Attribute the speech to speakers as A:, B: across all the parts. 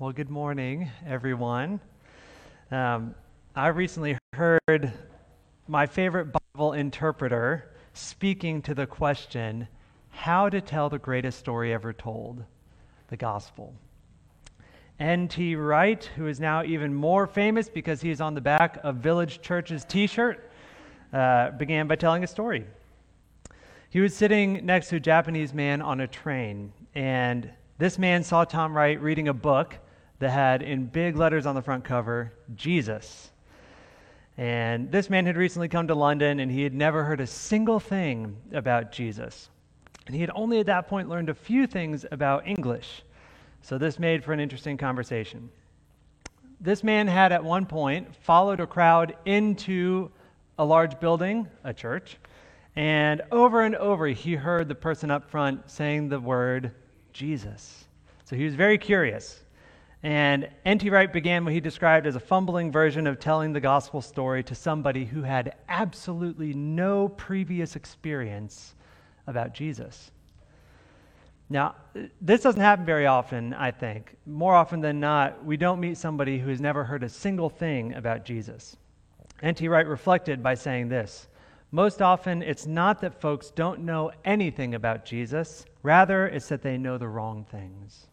A: Well, good morning, everyone. Um, I recently heard my favorite Bible interpreter speaking to the question how to tell the greatest story ever told the gospel. N.T. Wright, who is now even more famous because he is on the back of Village Church's t shirt, uh, began by telling a story. He was sitting next to a Japanese man on a train, and this man saw Tom Wright reading a book that had, in big letters on the front cover, Jesus. And this man had recently come to London and he had never heard a single thing about Jesus. And he had only at that point learned a few things about English. So this made for an interesting conversation. This man had at one point followed a crowd into a large building, a church, and over and over he heard the person up front saying the word Jesus. So he was very curious. And N.T. Wright began what he described as a fumbling version of telling the gospel story to somebody who had absolutely no previous experience about Jesus. Now, this doesn't happen very often, I think. More often than not, we don't meet somebody who has never heard a single thing about Jesus. N.T. Wright reflected by saying this most often, it's not that folks don't know anything about Jesus, rather, it's that they know the wrong things.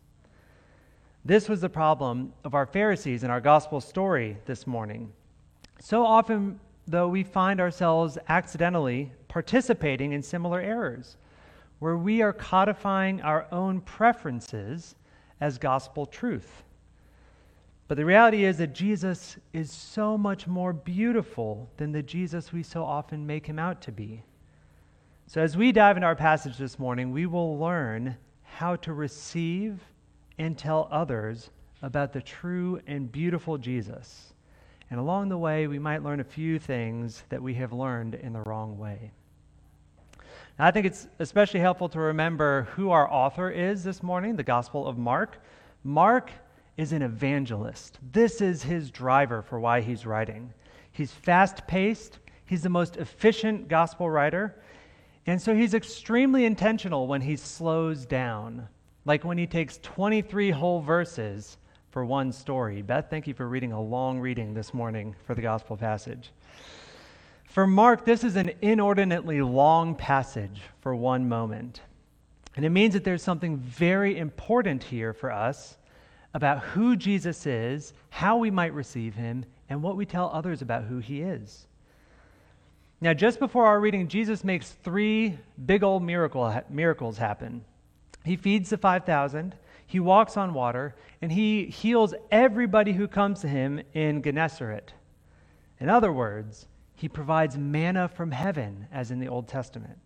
A: This was the problem of our Pharisees in our gospel story this morning. So often, though, we find ourselves accidentally participating in similar errors, where we are codifying our own preferences as gospel truth. But the reality is that Jesus is so much more beautiful than the Jesus we so often make him out to be. So, as we dive into our passage this morning, we will learn how to receive and tell others about the true and beautiful Jesus. And along the way, we might learn a few things that we have learned in the wrong way. Now, I think it's especially helpful to remember who our author is this morning, the Gospel of Mark. Mark is an evangelist. This is his driver for why he's writing. He's fast paced, he's the most efficient gospel writer, and so he's extremely intentional when he slows down, like when he takes 23 whole verses for one story. Beth, thank you for reading a long reading this morning for the gospel passage. For Mark, this is an inordinately long passage for one moment. And it means that there's something very important here for us about who Jesus is, how we might receive him, and what we tell others about who he is. Now, just before our reading, Jesus makes three big old miracle, miracles happen. He feeds the 5,000, he walks on water, and he heals everybody who comes to him in Gennesaret. In other words, he provides manna from heaven, as in the Old Testament.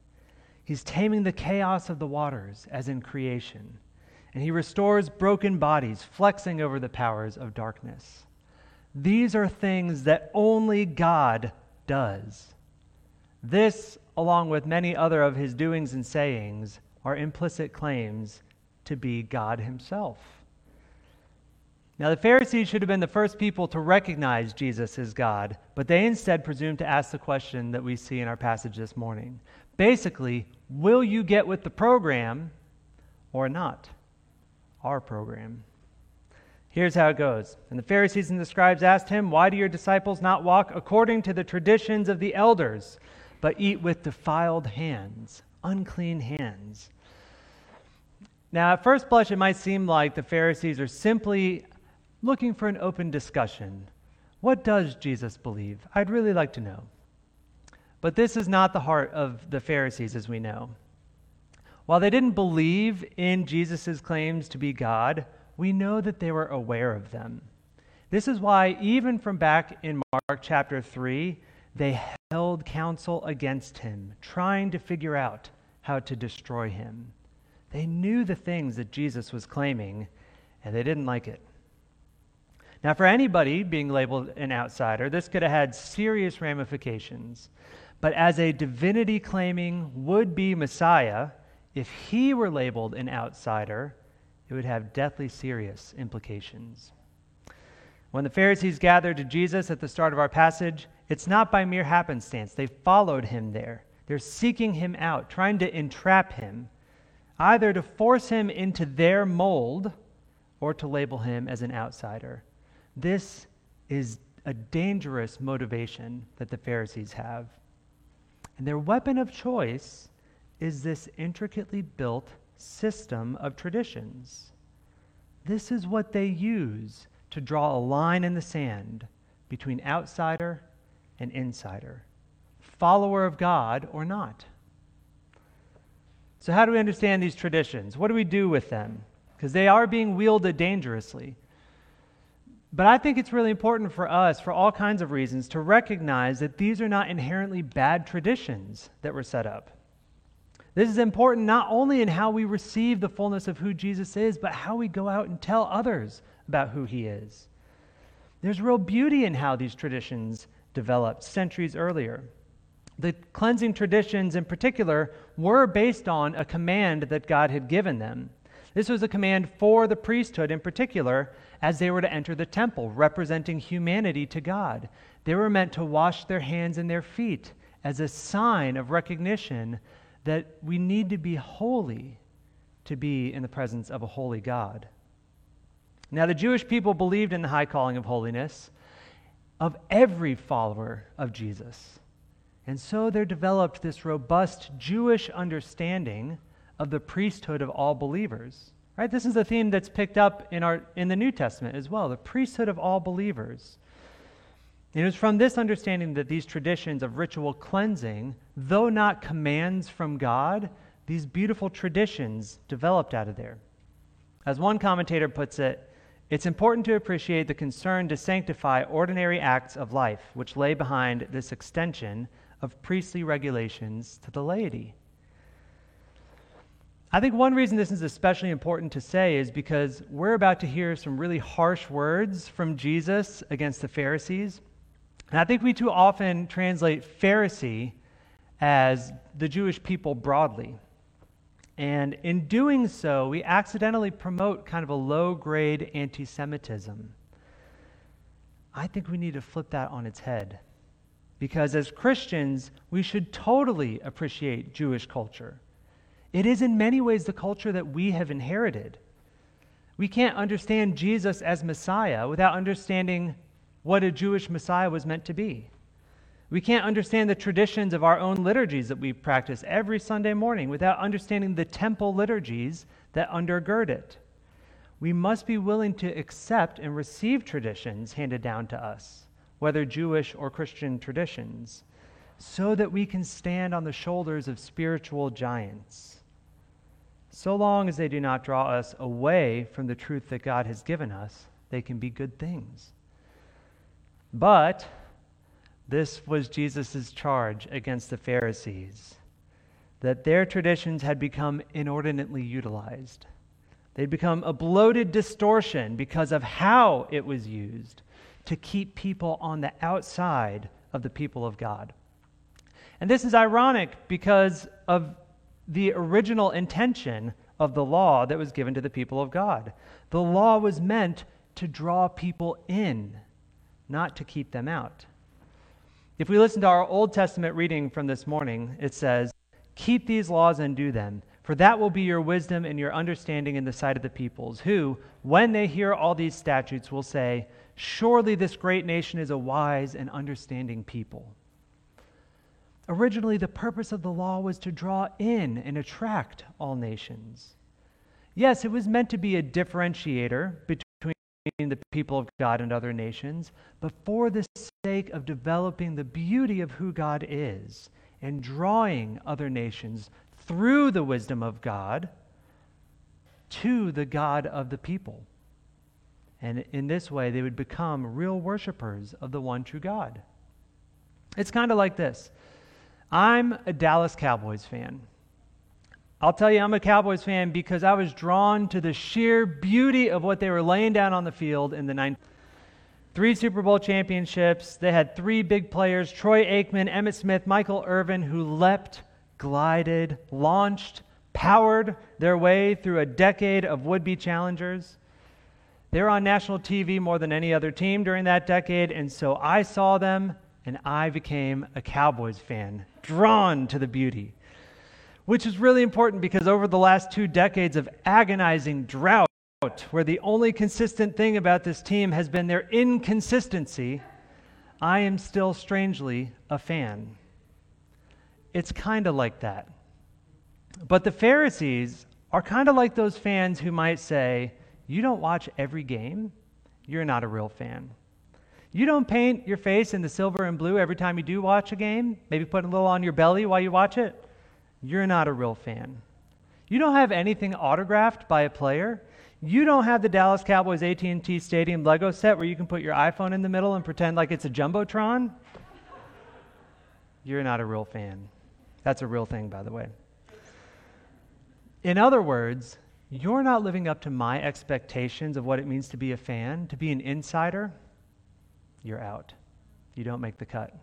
A: He's taming the chaos of the waters, as in creation and he restores broken bodies, flexing over the powers of darkness. These are things that only God does. This, along with many other of his doings and sayings, are implicit claims to be God himself. Now, the Pharisees should have been the first people to recognize Jesus as God, but they instead presumed to ask the question that we see in our passage this morning. Basically, will you get with the program or not? our program. Here's how it goes. And the Pharisees and the scribes asked him, Why do your disciples not walk according to the traditions of the elders, but eat with defiled hands, unclean hands? Now, at first blush, it might seem like the Pharisees are simply looking for an open discussion. What does Jesus believe? I'd really like to know. But this is not the heart of the Pharisees, as we know. While they didn't believe in Jesus' claims to be God, we know that they were aware of them. This is why, even from back in Mark chapter 3, they held counsel against him, trying to figure out how to destroy him. They knew the things that Jesus was claiming, and they didn't like it. Now, for anybody being labeled an outsider, this could have had serious ramifications. But as a divinity claiming would be Messiah, if he were labeled an outsider, it would have deathly serious implications. When the Pharisees gathered to Jesus at the start of our passage, it's not by mere happenstance. They followed him there. They're seeking him out, trying to entrap him, either to force him into their mold or to label him as an outsider. This is a dangerous motivation that the Pharisees have. And their weapon of choice is this intricately built system of traditions. This is what they use to draw a line in the sand between outsider and insider, follower of God or not. So, how do we understand these traditions? What do we do with them? Because they are being wielded dangerously. But I think it's really important for us, for all kinds of reasons, to recognize that these are not inherently bad traditions that were set up. This is important not only in how we receive the fullness of who Jesus is, but how we go out and tell others about who he is. There's real beauty in how these traditions developed centuries earlier. The cleansing traditions, in particular, were based on a command that God had given them. This was a command for the priesthood in particular as they were to enter the temple, representing humanity to God. They were meant to wash their hands and their feet as a sign of recognition that we need to be holy to be in the presence of a holy God. Now, the Jewish people believed in the high calling of holiness of every follower of Jesus. And so there developed this robust Jewish understanding of the priesthood of all believers. Right? This is a theme that's picked up in, our, in the New Testament as well the priesthood of all believers. It was from this understanding that these traditions of ritual cleansing, though not commands from God, these beautiful traditions developed out of there. As one commentator puts it, it's important to appreciate the concern to sanctify ordinary acts of life, which lay behind this extension of priestly regulations to the laity. I think one reason this is especially important to say is because we're about to hear some really harsh words from Jesus against the Pharisees. And I think we too often translate Pharisee as the Jewish people broadly. And in doing so, we accidentally promote kind of a low grade anti Semitism. I think we need to flip that on its head. Because as Christians, we should totally appreciate Jewish culture. It is in many ways the culture that we have inherited. We can't understand Jesus as Messiah without understanding what a Jewish Messiah was meant to be. We can't understand the traditions of our own liturgies that we practice every Sunday morning without understanding the temple liturgies that undergird it. We must be willing to accept and receive traditions handed down to us, whether Jewish or Christian traditions, so that we can stand on the shoulders of spiritual giants so long as they do not draw us away from the truth that God has given us, they can be good things. But this was Jesus' charge against the Pharisees that their traditions had become inordinately utilized. They'd become a bloated distortion because of how it was used to keep people on the outside of the people of God. And this is ironic because of the original intention of the law that was given to the people of God. The law was meant to draw people in, not to keep them out. If we listen to our Old Testament reading from this morning, it says, Keep these laws and do them, for that will be your wisdom and your understanding in the sight of the peoples, who, when they hear all these statutes, will say, Surely this great nation is a wise and understanding people. Originally, the purpose of the law was to draw in and attract all nations. Yes, it was meant to be a differentiator between the people of God and other nations, but for the sake of developing the beauty of who God is and drawing other nations through the wisdom of God to the God of the people. And in this way, they would become real worshipers of the one true God. It's kind of like this I'm a Dallas Cowboys fan. I'll tell you, I'm a Cowboys fan because I was drawn to the sheer beauty of what they were laying down on the field in the 90s. Three Super Bowl championships. They had three big players Troy Aikman, Emmitt Smith, Michael Irvin, who leapt, glided, launched, powered their way through a decade of would be challengers. They were on national TV more than any other team during that decade, and so I saw them and I became a Cowboys fan, drawn to the beauty. Which is really important because over the last two decades of agonizing drought, where the only consistent thing about this team has been their inconsistency, I am still strangely a fan. It's kind of like that. But the Pharisees are kind of like those fans who might say, You don't watch every game, you're not a real fan. You don't paint your face in the silver and blue every time you do watch a game, maybe put a little on your belly while you watch it, you're not a real fan. You don't have anything autographed by a player, you don't have the Dallas Cowboys AT&T Stadium Lego set where you can put your iPhone in the middle and pretend like it's a jumbotron. You're not a real fan. That's a real thing, by the way. In other words, you're not living up to my expectations of what it means to be a fan, to be an insider. You're out. You don't make the cut.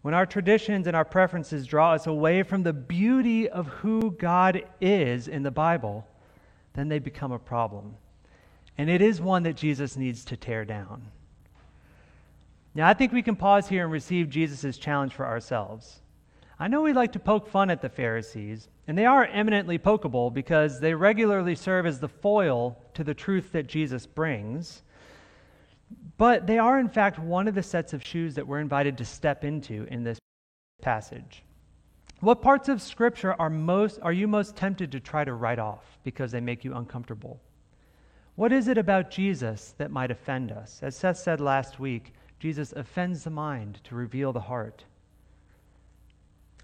A: When our traditions and our preferences draw us away from the beauty of who God is in the Bible, then they become a problem. And it is one that Jesus needs to tear down. Now, I think we can pause here and receive Jesus' challenge for ourselves. I know we like to poke fun at the Pharisees, and they are eminently pokeable because they regularly serve as the foil to the truth that Jesus brings. But they are, in fact, one of the sets of shoes that we're invited to step into in this passage. What parts of Scripture are, most, are you most tempted to try to write off because they make you uncomfortable? What is it about Jesus that might offend us? As Seth said last week, Jesus offends the mind to reveal the heart.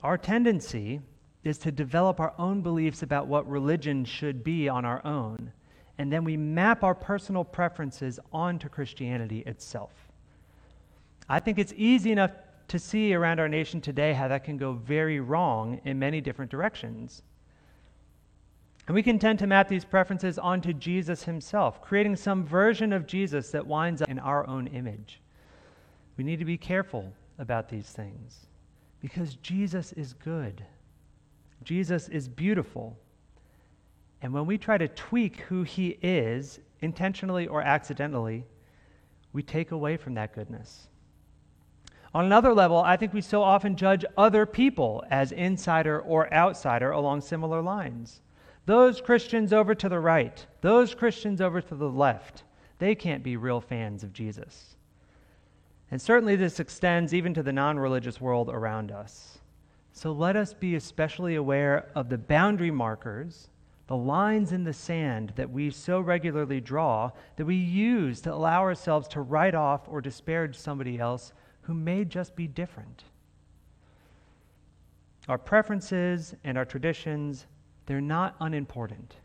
A: Our tendency is to develop our own beliefs about what religion should be on our own, and then we map our personal preferences onto Christianity itself. I think it's easy enough to see around our nation today how that can go very wrong in many different directions. And we can tend to map these preferences onto Jesus himself, creating some version of Jesus that winds up in our own image. We need to be careful about these things because Jesus is good, Jesus is beautiful. And when we try to tweak who he is, intentionally or accidentally, we take away from that goodness. On another level, I think we so often judge other people as insider or outsider along similar lines. Those Christians over to the right, those Christians over to the left, they can't be real fans of Jesus. And certainly this extends even to the non religious world around us. So let us be especially aware of the boundary markers, the lines in the sand that we so regularly draw that we use to allow ourselves to write off or disparage somebody else who may just be different. Our preferences and our traditions, they're not unimportant,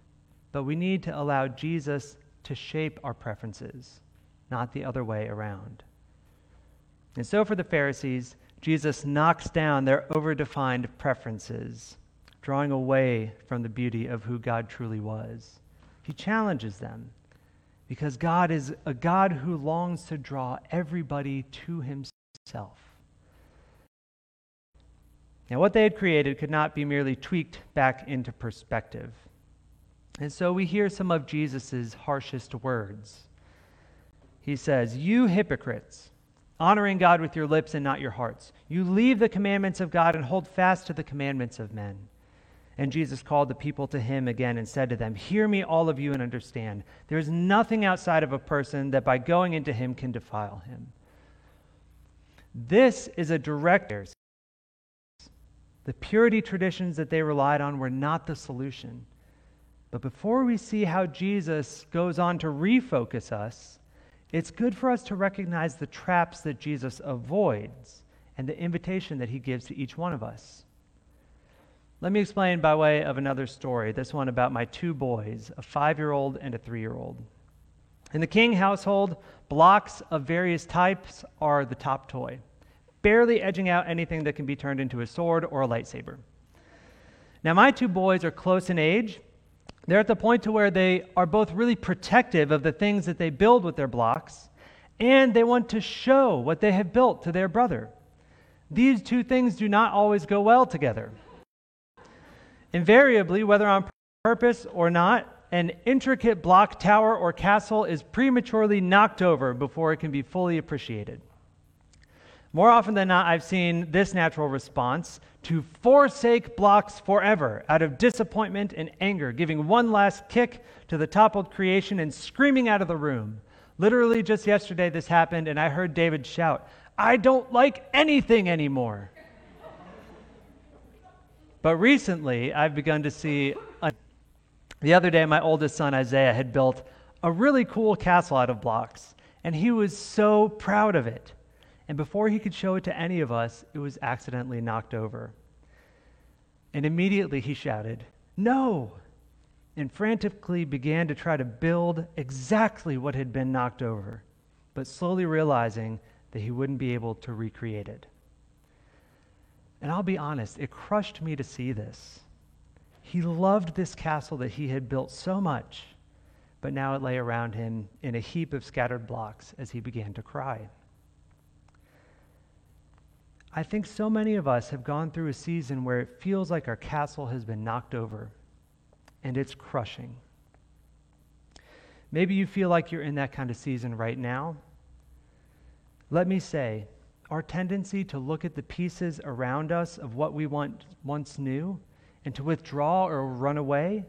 A: but we need to allow Jesus to shape our preferences, not the other way around. And so for the Pharisees, Jesus knocks down their overdefined preferences, drawing away from the beauty of who God truly was. He challenges them because God is a God who longs to draw everybody to himself. Now, what they had created could not be merely tweaked back into perspective. And so we hear some of Jesus' harshest words. He says, You hypocrites, honoring God with your lips and not your hearts, you leave the commandments of God and hold fast to the commandments of men. And Jesus called the people to him again and said to them, Hear me, all of you, and understand. There is nothing outside of a person that by going into him can defile him. This is a direct. The purity traditions that they relied on were not the solution. But before we see how Jesus goes on to refocus us, it's good for us to recognize the traps that Jesus avoids and the invitation that he gives to each one of us. Let me explain by way of another story, this one about my two boys, a five year old and a three year old. In the King household, blocks of various types are the top toy, barely edging out anything that can be turned into a sword or a lightsaber. Now, my two boys are close in age. They're at the point to where they are both really protective of the things that they build with their blocks, and they want to show what they have built to their brother. These two things do not always go well together. Invariably, whether on purpose or not, an intricate block tower or castle is prematurely knocked over before it can be fully appreciated. More often than not, I've seen this natural response to forsake blocks forever out of disappointment and anger, giving one last kick to the toppled creation and screaming out of the room. Literally, just yesterday, this happened, and I heard David shout, I don't like anything anymore. but recently, I've begun to see. A... The other day, my oldest son, Isaiah, had built a really cool castle out of blocks, and he was so proud of it. And before he could show it to any of us, it was accidentally knocked over. And immediately he shouted, No! And frantically began to try to build exactly what had been knocked over, but slowly realizing that he wouldn't be able to recreate it. And I'll be honest, it crushed me to see this. He loved this castle that he had built so much, but now it lay around him in a heap of scattered blocks as he began to cry. I think so many of us have gone through a season where it feels like our castle has been knocked over and it's crushing. Maybe you feel like you're in that kind of season right now. Let me say, our tendency to look at the pieces around us of what we want, once knew and to withdraw or run away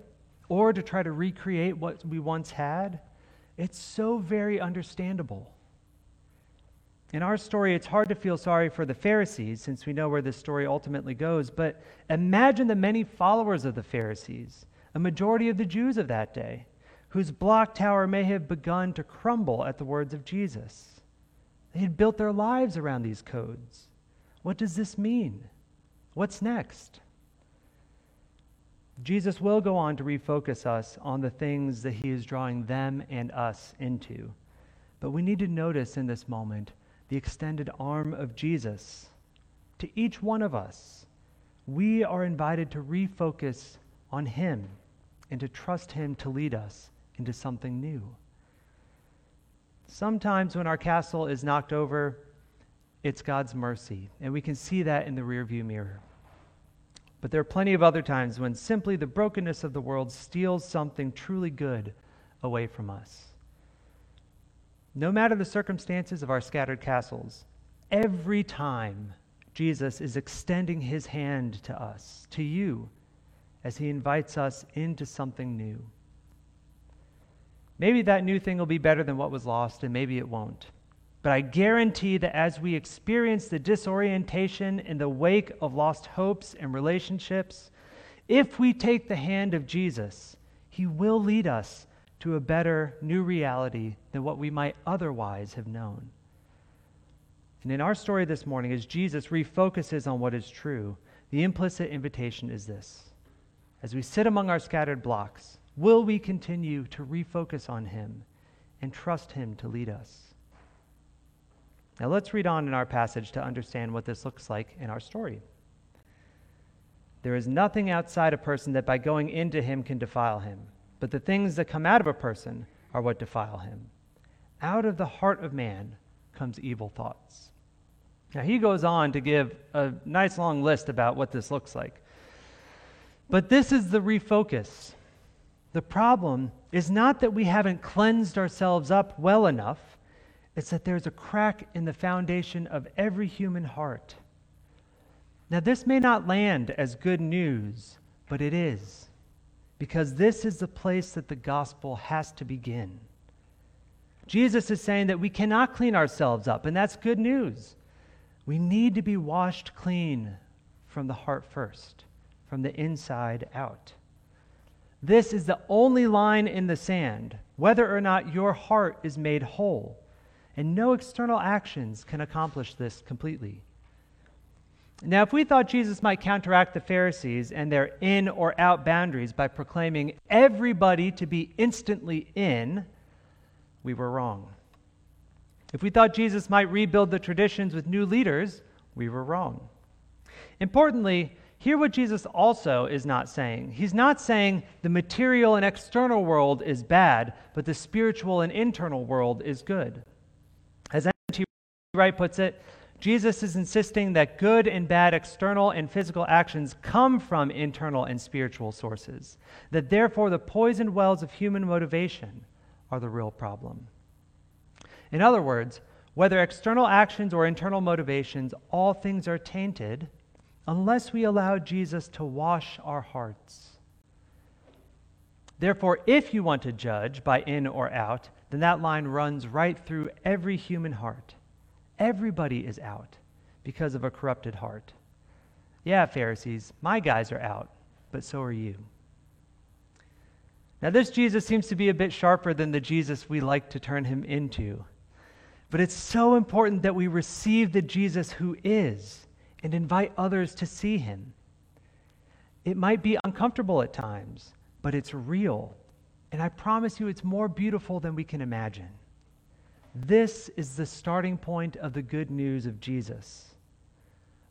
A: or to try to recreate what we once had, it's so very understandable. In our story, it's hard to feel sorry for the Pharisees since we know where this story ultimately goes, but imagine the many followers of the Pharisees, a majority of the Jews of that day, whose block tower may have begun to crumble at the words of Jesus. They had built their lives around these codes. What does this mean? What's next? Jesus will go on to refocus us on the things that he is drawing them and us into. But we need to notice in this moment the extended arm of Jesus to each one of us. We are invited to refocus on Him and to trust Him to lead us into something new. Sometimes when our castle is knocked over, it's God's mercy, and we can see that in the rearview mirror. But there are plenty of other times when simply the brokenness of the world steals something truly good away from us. No matter the circumstances of our scattered castles, every time Jesus is extending his hand to us, to you, as he invites us into something new. Maybe that new thing will be better than what was lost, and maybe it won't. But I guarantee that as we experience the disorientation in the wake of lost hopes and relationships, if we take the hand of Jesus, he will lead us to a better new reality than what we might otherwise have known. And in our story this morning, as Jesus refocuses on what is true, the implicit invitation is this As we sit among our scattered blocks, will we continue to refocus on Him and trust Him to lead us? Now let's read on in our passage to understand what this looks like in our story. There is nothing outside a person that by going into him can defile him but the things that come out of a person are what defile him. Out of the heart of man comes evil thoughts. Now, he goes on to give a nice long list about what this looks like. But this is the refocus. The problem is not that we haven't cleansed ourselves up well enough, it's that there's a crack in the foundation of every human heart. Now, this may not land as good news, but it is because this is the place that the gospel has to begin. Jesus is saying that we cannot clean ourselves up, and that's good news. We need to be washed clean from the heart first, from the inside out. This is the only line in the sand, whether or not your heart is made whole. And no external actions can accomplish this completely. Now, if we thought Jesus might counteract the Pharisees and their in or out boundaries by proclaiming everybody to be instantly in, we were wrong. If we thought Jesus might rebuild the traditions with new leaders, we were wrong. Importantly, hear what Jesus also is not saying. He's not saying the material and external world is bad, but the spiritual and internal world is good. As N.T. Wright puts it, Jesus is insisting that good and bad external and physical actions come from internal and spiritual sources, that therefore the poisoned wells of human motivation are the real problem. In other words, Whether external actions or internal motivations, all things are tainted unless we allow Jesus to wash our hearts. Therefore, if you want to judge by in or out, then that line runs right through every human heart. Everybody is out because of a corrupted heart. Yeah, Pharisees, my guys are out, but so are you. Now, this Jesus seems to be a bit sharper than the Jesus we like to turn him into. But it's so important that we receive the Jesus who is and invite others to see him. It might be uncomfortable at times, but it's real. And I promise you, it's more beautiful than we can imagine. This is the starting point of the good news of Jesus.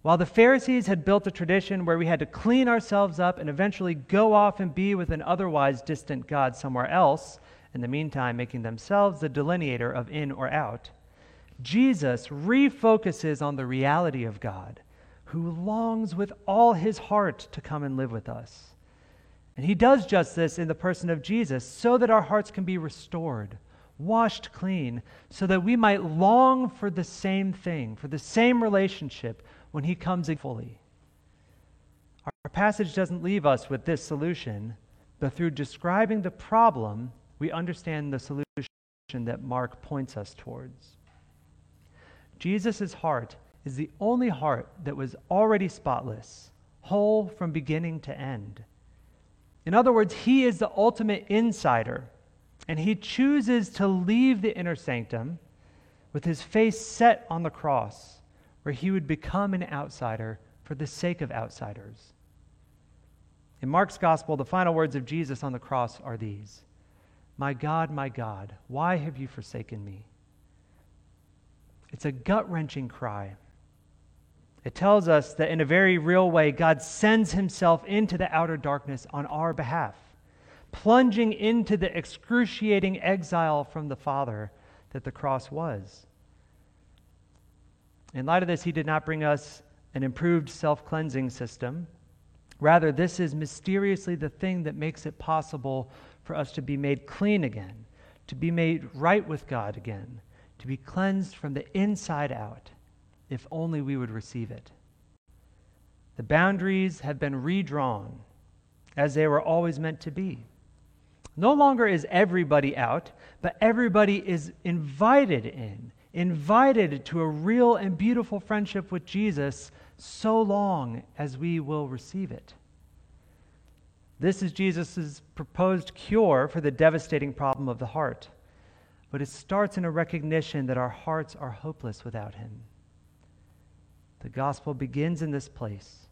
A: While the Pharisees had built a tradition where we had to clean ourselves up and eventually go off and be with an otherwise distant God somewhere else, in the meantime, making themselves the delineator of in or out, Jesus refocuses on the reality of God, who longs with all his heart to come and live with us. And he does just this in the person of Jesus so that our hearts can be restored, washed clean, so that we might long for the same thing, for the same relationship when he comes fully. Our passage doesn't leave us with this solution, but through describing the problem, we understand the solution that Mark points us towards. Jesus' heart is the only heart that was already spotless, whole from beginning to end. In other words, he is the ultimate insider, and he chooses to leave the inner sanctum with his face set on the cross where he would become an outsider for the sake of outsiders. In Mark's gospel, the final words of Jesus on the cross are these My God, my God, why have you forsaken me? It's a gut wrenching cry. It tells us that in a very real way, God sends himself into the outer darkness on our behalf, plunging into the excruciating exile from the Father that the cross was. In light of this, he did not bring us an improved self cleansing system. Rather, this is mysteriously the thing that makes it possible for us to be made clean again, to be made right with God again, to be cleansed from the inside out, if only we would receive it. The boundaries have been redrawn as they were always meant to be. No longer is everybody out, but everybody is invited in invited to a real and beautiful friendship with Jesus so long as we will receive it. This is Jesus' proposed cure for the devastating problem of the heart. But it starts in a recognition that our hearts are hopeless without Him. The gospel begins in this place.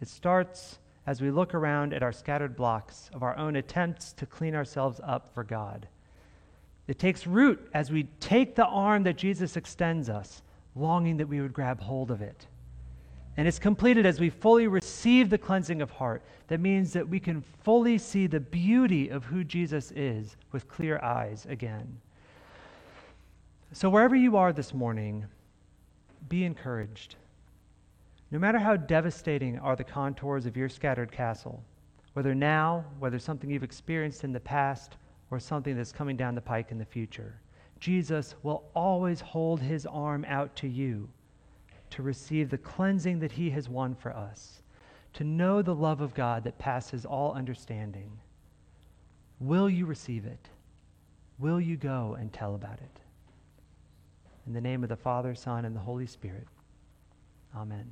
A: It starts as we look around at our scattered blocks of our own attempts to clean ourselves up for God. It takes root as we take the arm that Jesus extends us, longing that we would grab hold of it. And it's completed as we fully receive the cleansing of heart. That means that we can fully see the beauty of who Jesus is with clear eyes again. So, wherever you are this morning, be encouraged. No matter how devastating are the contours of your scattered castle, whether now, whether something you've experienced in the past, or something that's coming down the pike in the future. Jesus will always hold his arm out to you to receive the cleansing that he has won for us, to know the love of God that passes all understanding. Will you receive it? Will you go and tell about it? In the name of the Father, Son, and the Holy Spirit. Amen.